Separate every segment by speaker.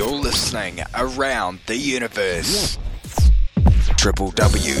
Speaker 1: You're listening around the universe. www.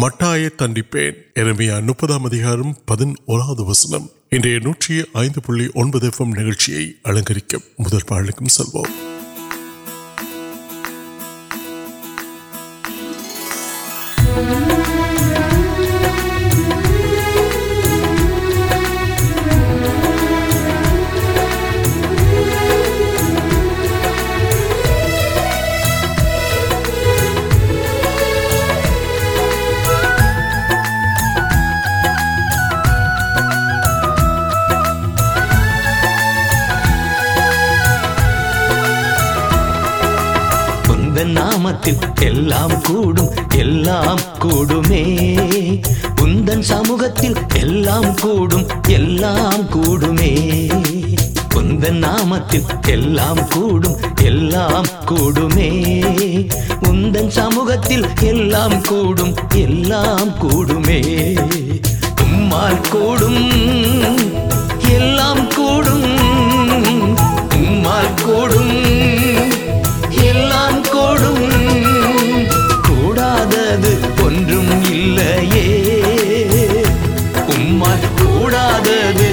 Speaker 2: مٹائ تنپارم پہ وسنم inter نوکری نلچ الگ سلو
Speaker 3: سمو نام سموتی امر کو مش اوڑا دے گے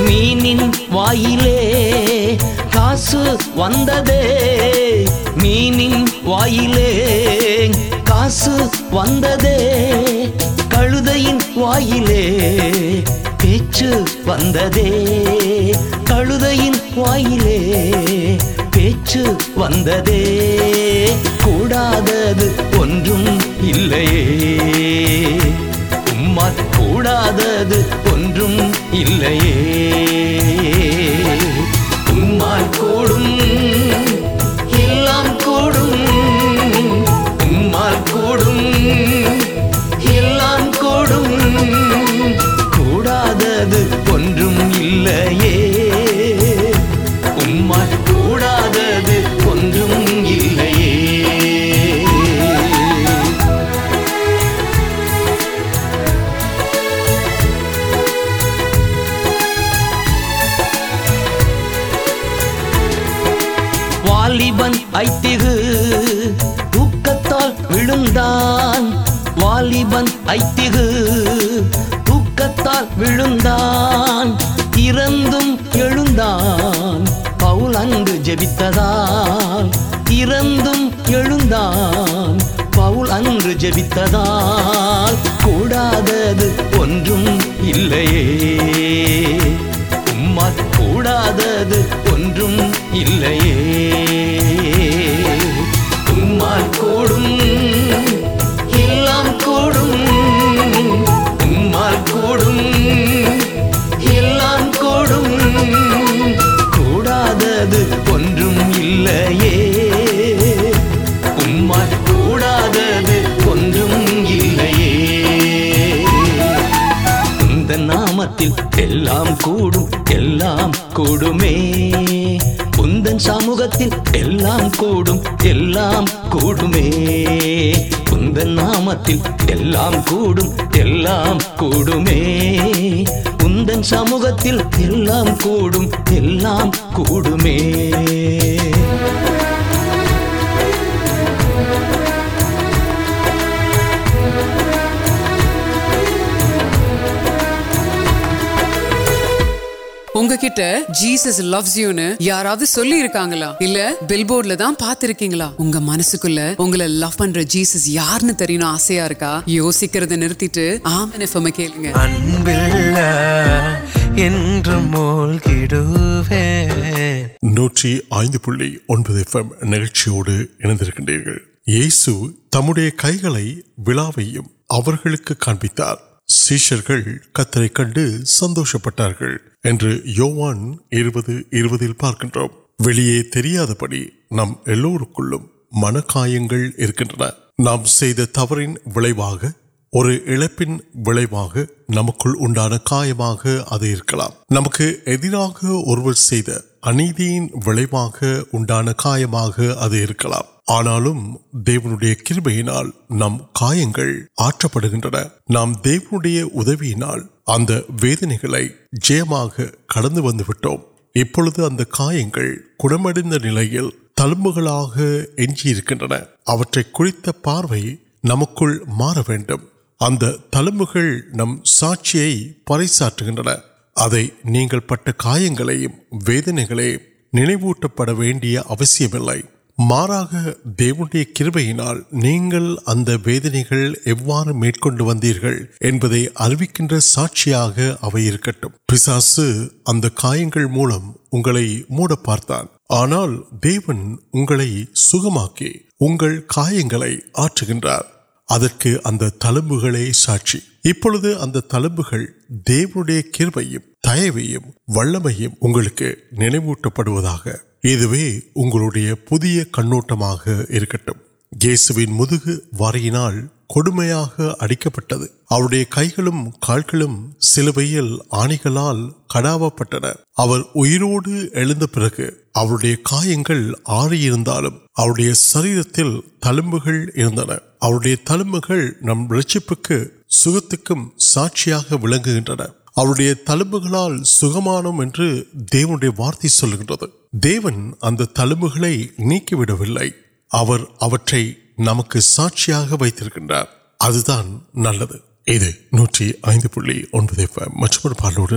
Speaker 3: مین وائیل میم وائی لڑدین وائیل پچ کڑ لوچ و انم کو وال بند دان پڑا د سموتی نام تک مند سموتی
Speaker 4: உங்ககிட்ட ஜீசஸ் லவ்ஸ் யூன்னு யாராவது சொல்லி இருக்காங்களா இல்ல பில்போர்ட்ல தான் பாத்திருக்கீங்களா உங்க மனசுக்குள்ள உங்களை லவ் பண்ற ஜீசஸ் யாருன்னு தெரியணும் ஆசையா இருக்கா யோசிக்கிறத நிறுத்திட்டு ஆமன் எஃப்எம் கேளுங்க
Speaker 5: அன்பில் என்று மோல் கிடுவே
Speaker 2: நூற்றி ஐந்து புள்ளி ஒன்பது எஃப்எம் நிகழ்ச்சியோடு இணைந்திருக்கின்றீர்கள் இயேசு தம்முடைய கைகளை விழாவையும் அவர்களுக்கு காண்பித்தார் شیشر نام من کا نام تبرگ نمک نمک انیتین آنالم دیوے کبھینا نام کا نام دیوی ادوین جیم کڑو نل تلبت پارو نمک تلم نم ساچ پریساٹ پٹ کا ویدنے نوٹپڑ مارک دیوار میٹ ویسے ساچیا موڑ آنا سکے تلبے ساچی ابھی تیوہر ویموٹ پڑھ گیسو ٹینگ وارمک پہ کئی ویل آنے کے کڑاو پھر پھر آڑے سر تلبکے تلبک نم راشد ولگ تلبل سکے وارت دیوکے نمک ساچیا ویسے نوٹی پالوڈ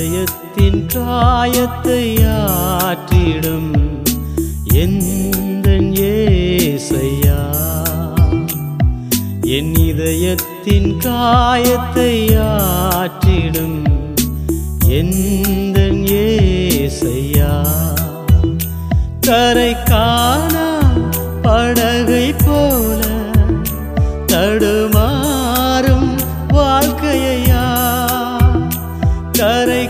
Speaker 6: یو تمہت کر کا پڑ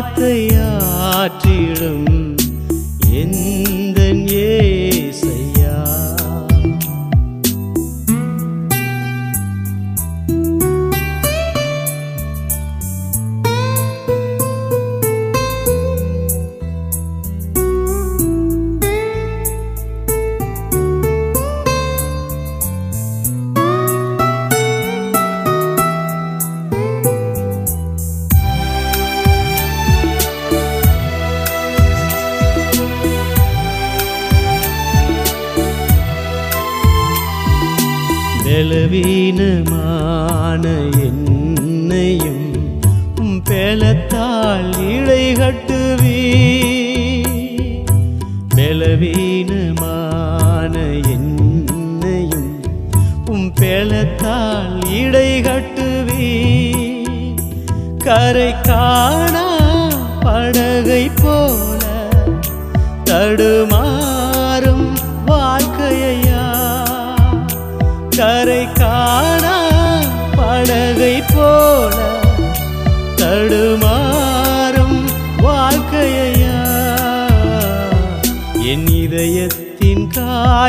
Speaker 6: آیت تٹ کڑ تڑکیا کرک پڑ گئی ترمکیاں کا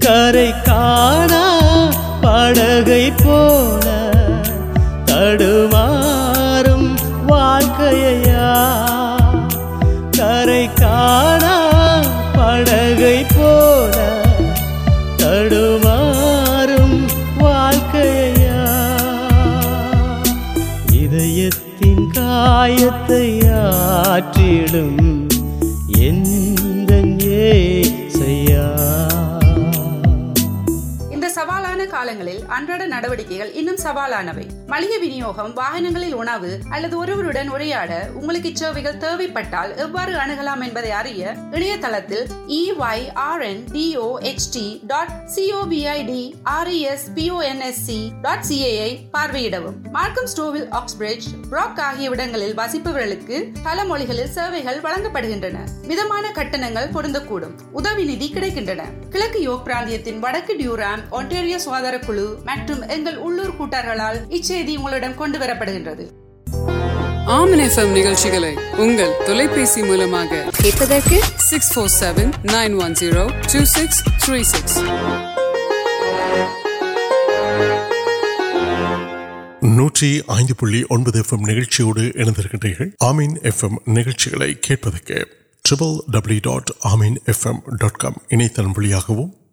Speaker 6: کری کاڑ پو
Speaker 7: سوالان کا ارڈ نوڑک سوالان ملک وین واپس وسیپ سروگل مٹھائی نیچے کانتری செய்தி உங்களிடம் கொண்டு வரப்படுகின்றது
Speaker 4: ஆமனேஃபம் நிகழ்ச்சிகளை உங்கள் தொலைபேசி மூலமாக கேட்பதற்கு six four seven nine one zero two six three six
Speaker 2: நூற்றி ஐந்து புள்ளி ஒன்பது எஃப்எம் நிகழ்ச்சியோடு இணைந்திருக்கின்றீர்கள் ஆமீன் எஃப்எம் நிகழ்ச்சிகளை கேட்பதற்கு ட்ரிபிள் டபிள்யூ டாட் ஆமீன் எஃப்எம் டாட் காம் இணையதளம் வழியாகவும்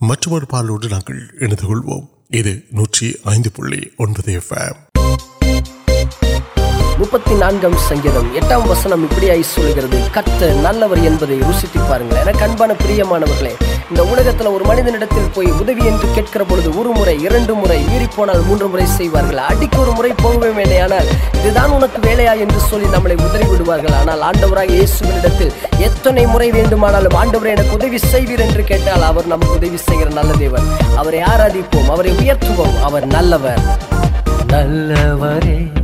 Speaker 2: مطلب پالوڈ نوکر نوکی
Speaker 8: مالک سنگ وسنگ یو سر پایا میرے پونا موجود آنا مدوار آنا آڈوان آڈو ندو نل دی آراپر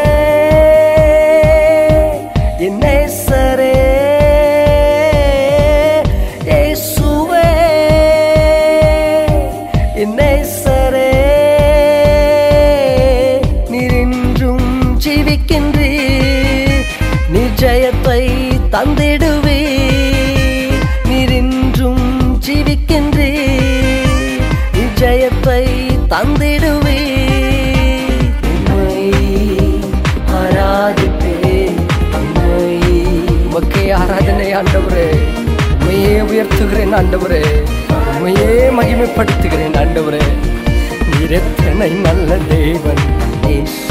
Speaker 8: نم مہیم پندر نل د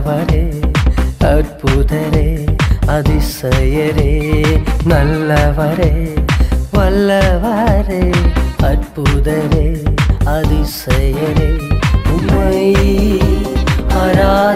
Speaker 8: ادو ادو ادھر آرا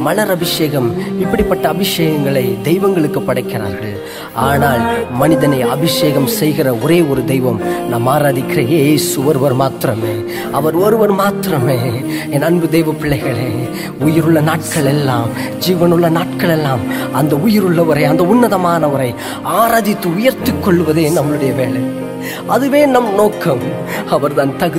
Speaker 8: ملربیشم پڑک من ابھی درا دیکھو پہلے جیون آراتی کلو نو نم نوک تک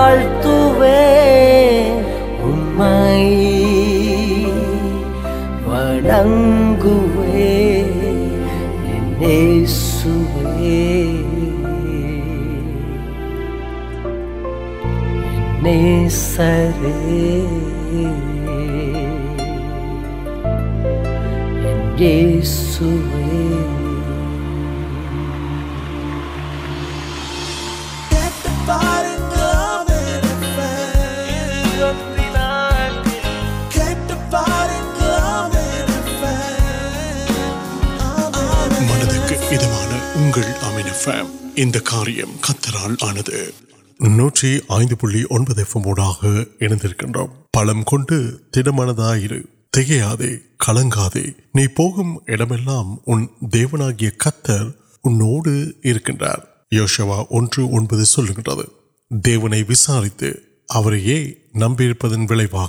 Speaker 8: سر یہ سوئے
Speaker 2: مندر فیم ان کاریہ کترال آنند نوٹ پڑم کلنگا نہیں دیونا کتر یوشوا دیونے وساریے نمپا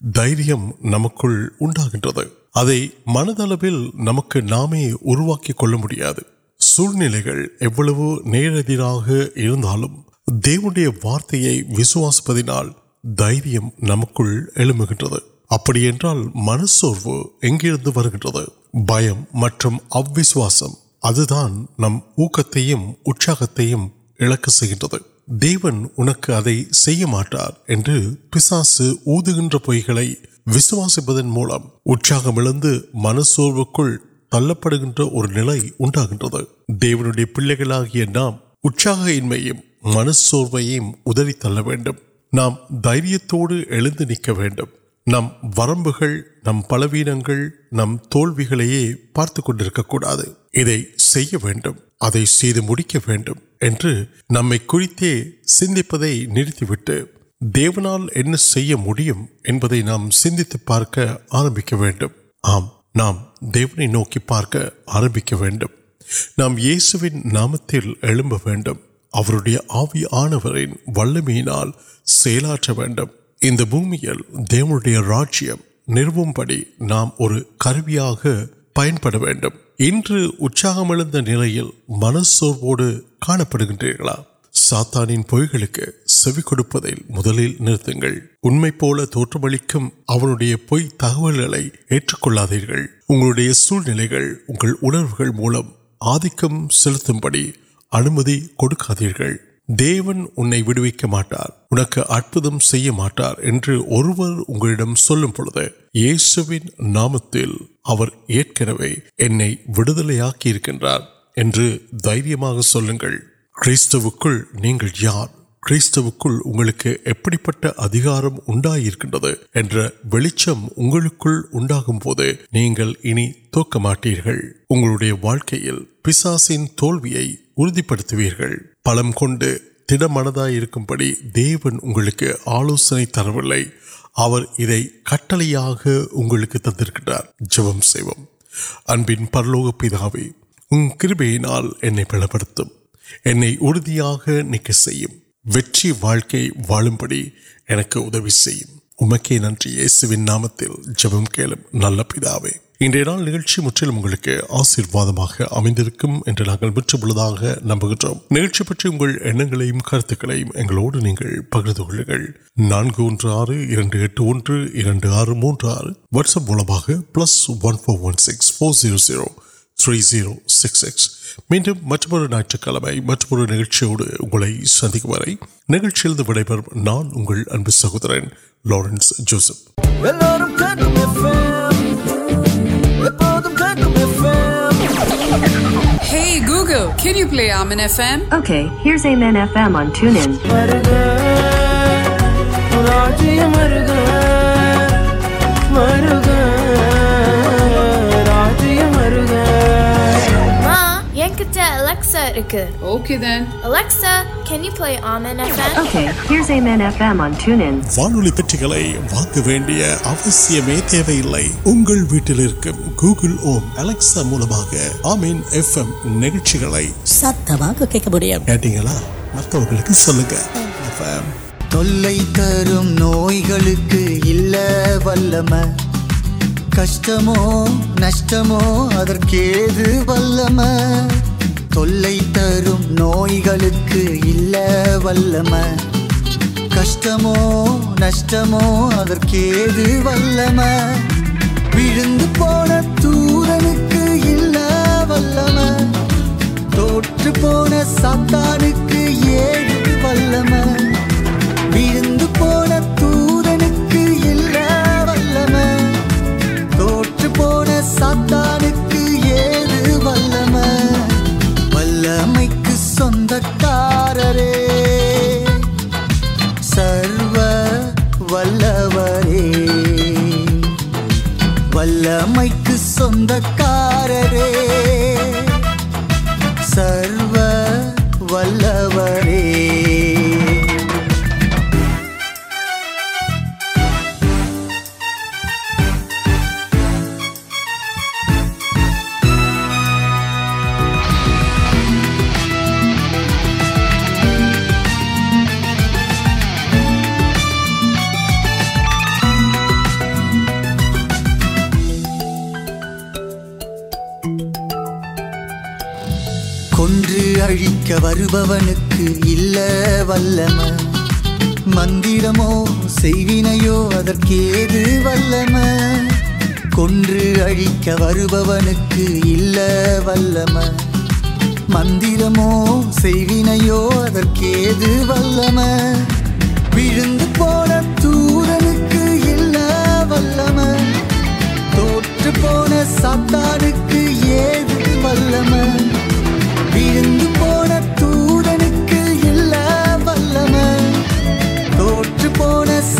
Speaker 2: دائریہ نمک منتل نمک نام اروک سو نو نیر دیوڈیا وارت وسواسپ دائر نمک ابھی منسو وسواسم ادان نم اوکت دیون ان کو موجود منسو تل پڑ اور نئی انڈیا دیوی پام منسویم ادری تل نام دھریتوڑ نم ورب نم پلوین نم تولیے پارت کڑا نم سندے نیت دیوال نام سندھ نوکی پارک آرمک نام یسو نام نوم پڑ نام اور کرویا پہنچ نیل من سوڑ کا ساتان پوکل پوئی تک سونے موم آدھکم سلت بڑی انمتی کڑکر دیون انٹار انتم سے مٹار انسوین نام یار کارچم انگل انٹر واقع پساسین تولیائی پل منتخب آلوسنے جب لوگ پی کال پل پڑھائی واقع واڑ بڑے ادبک ننسوین نام تک جب نل پے ان کے ملکی پکر آرٹس پہ سکس سکس سکس میم نو سنگھ نان سہورن لارنس
Speaker 4: گوگل کین یو پلی آر مین ایف
Speaker 9: اوکے
Speaker 10: مر گر
Speaker 11: iருக்கு.
Speaker 4: Okay then.
Speaker 11: Alexa, can you play Amen FM?
Speaker 9: Okay, here's Amen FM on TuneIn.
Speaker 2: வானொலி பெட்டிகளை வாங்க வேண்டிய அவசியமே தேவையில்லை. உங்கள் வீட்டில் இருக்கும் Google Home Alexa மூலமாக ஆமீன் FM நிகழ்ச்சிகளை
Speaker 12: சத்தமாக கேட்க முடியும்.
Speaker 2: கேட்டீங்களா? மற்றவர்களுக்கு சொல்லுங்க. FM
Speaker 13: தொல்லை தரும் நோய்களுக்கு இல்ல வல்லம கஷ்டமோ நஷ்டமோ அதற்கேது வல்லம نو کشم نش ووٹ سات ووٹ سات مندرم بھوڑ ویڑ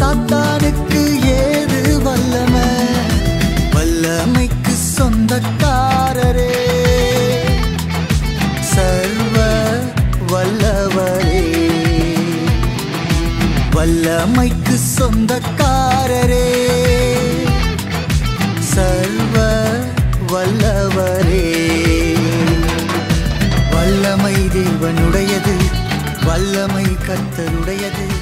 Speaker 13: و کار سرو وار سرو ویو نڑی ول میں کت یا